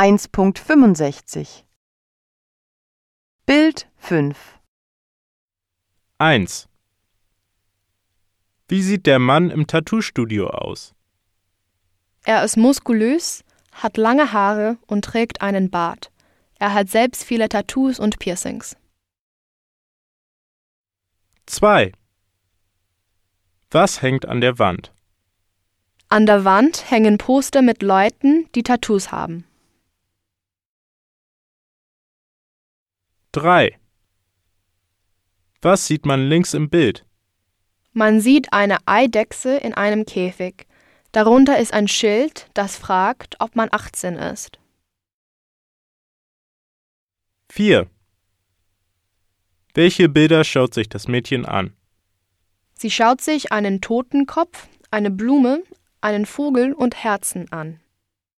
1.65 Bild 5 1. Wie sieht der Mann im Tattoo-Studio aus? Er ist muskulös, hat lange Haare und trägt einen Bart. Er hat selbst viele Tattoos und Piercings. 2. Was hängt an der Wand? An der Wand hängen Poster mit Leuten, die Tattoos haben. 3. Was sieht man links im Bild? Man sieht eine Eidechse in einem Käfig. Darunter ist ein Schild, das fragt, ob man 18 ist. 4. Welche Bilder schaut sich das Mädchen an? Sie schaut sich einen Totenkopf, eine Blume, einen Vogel und Herzen an.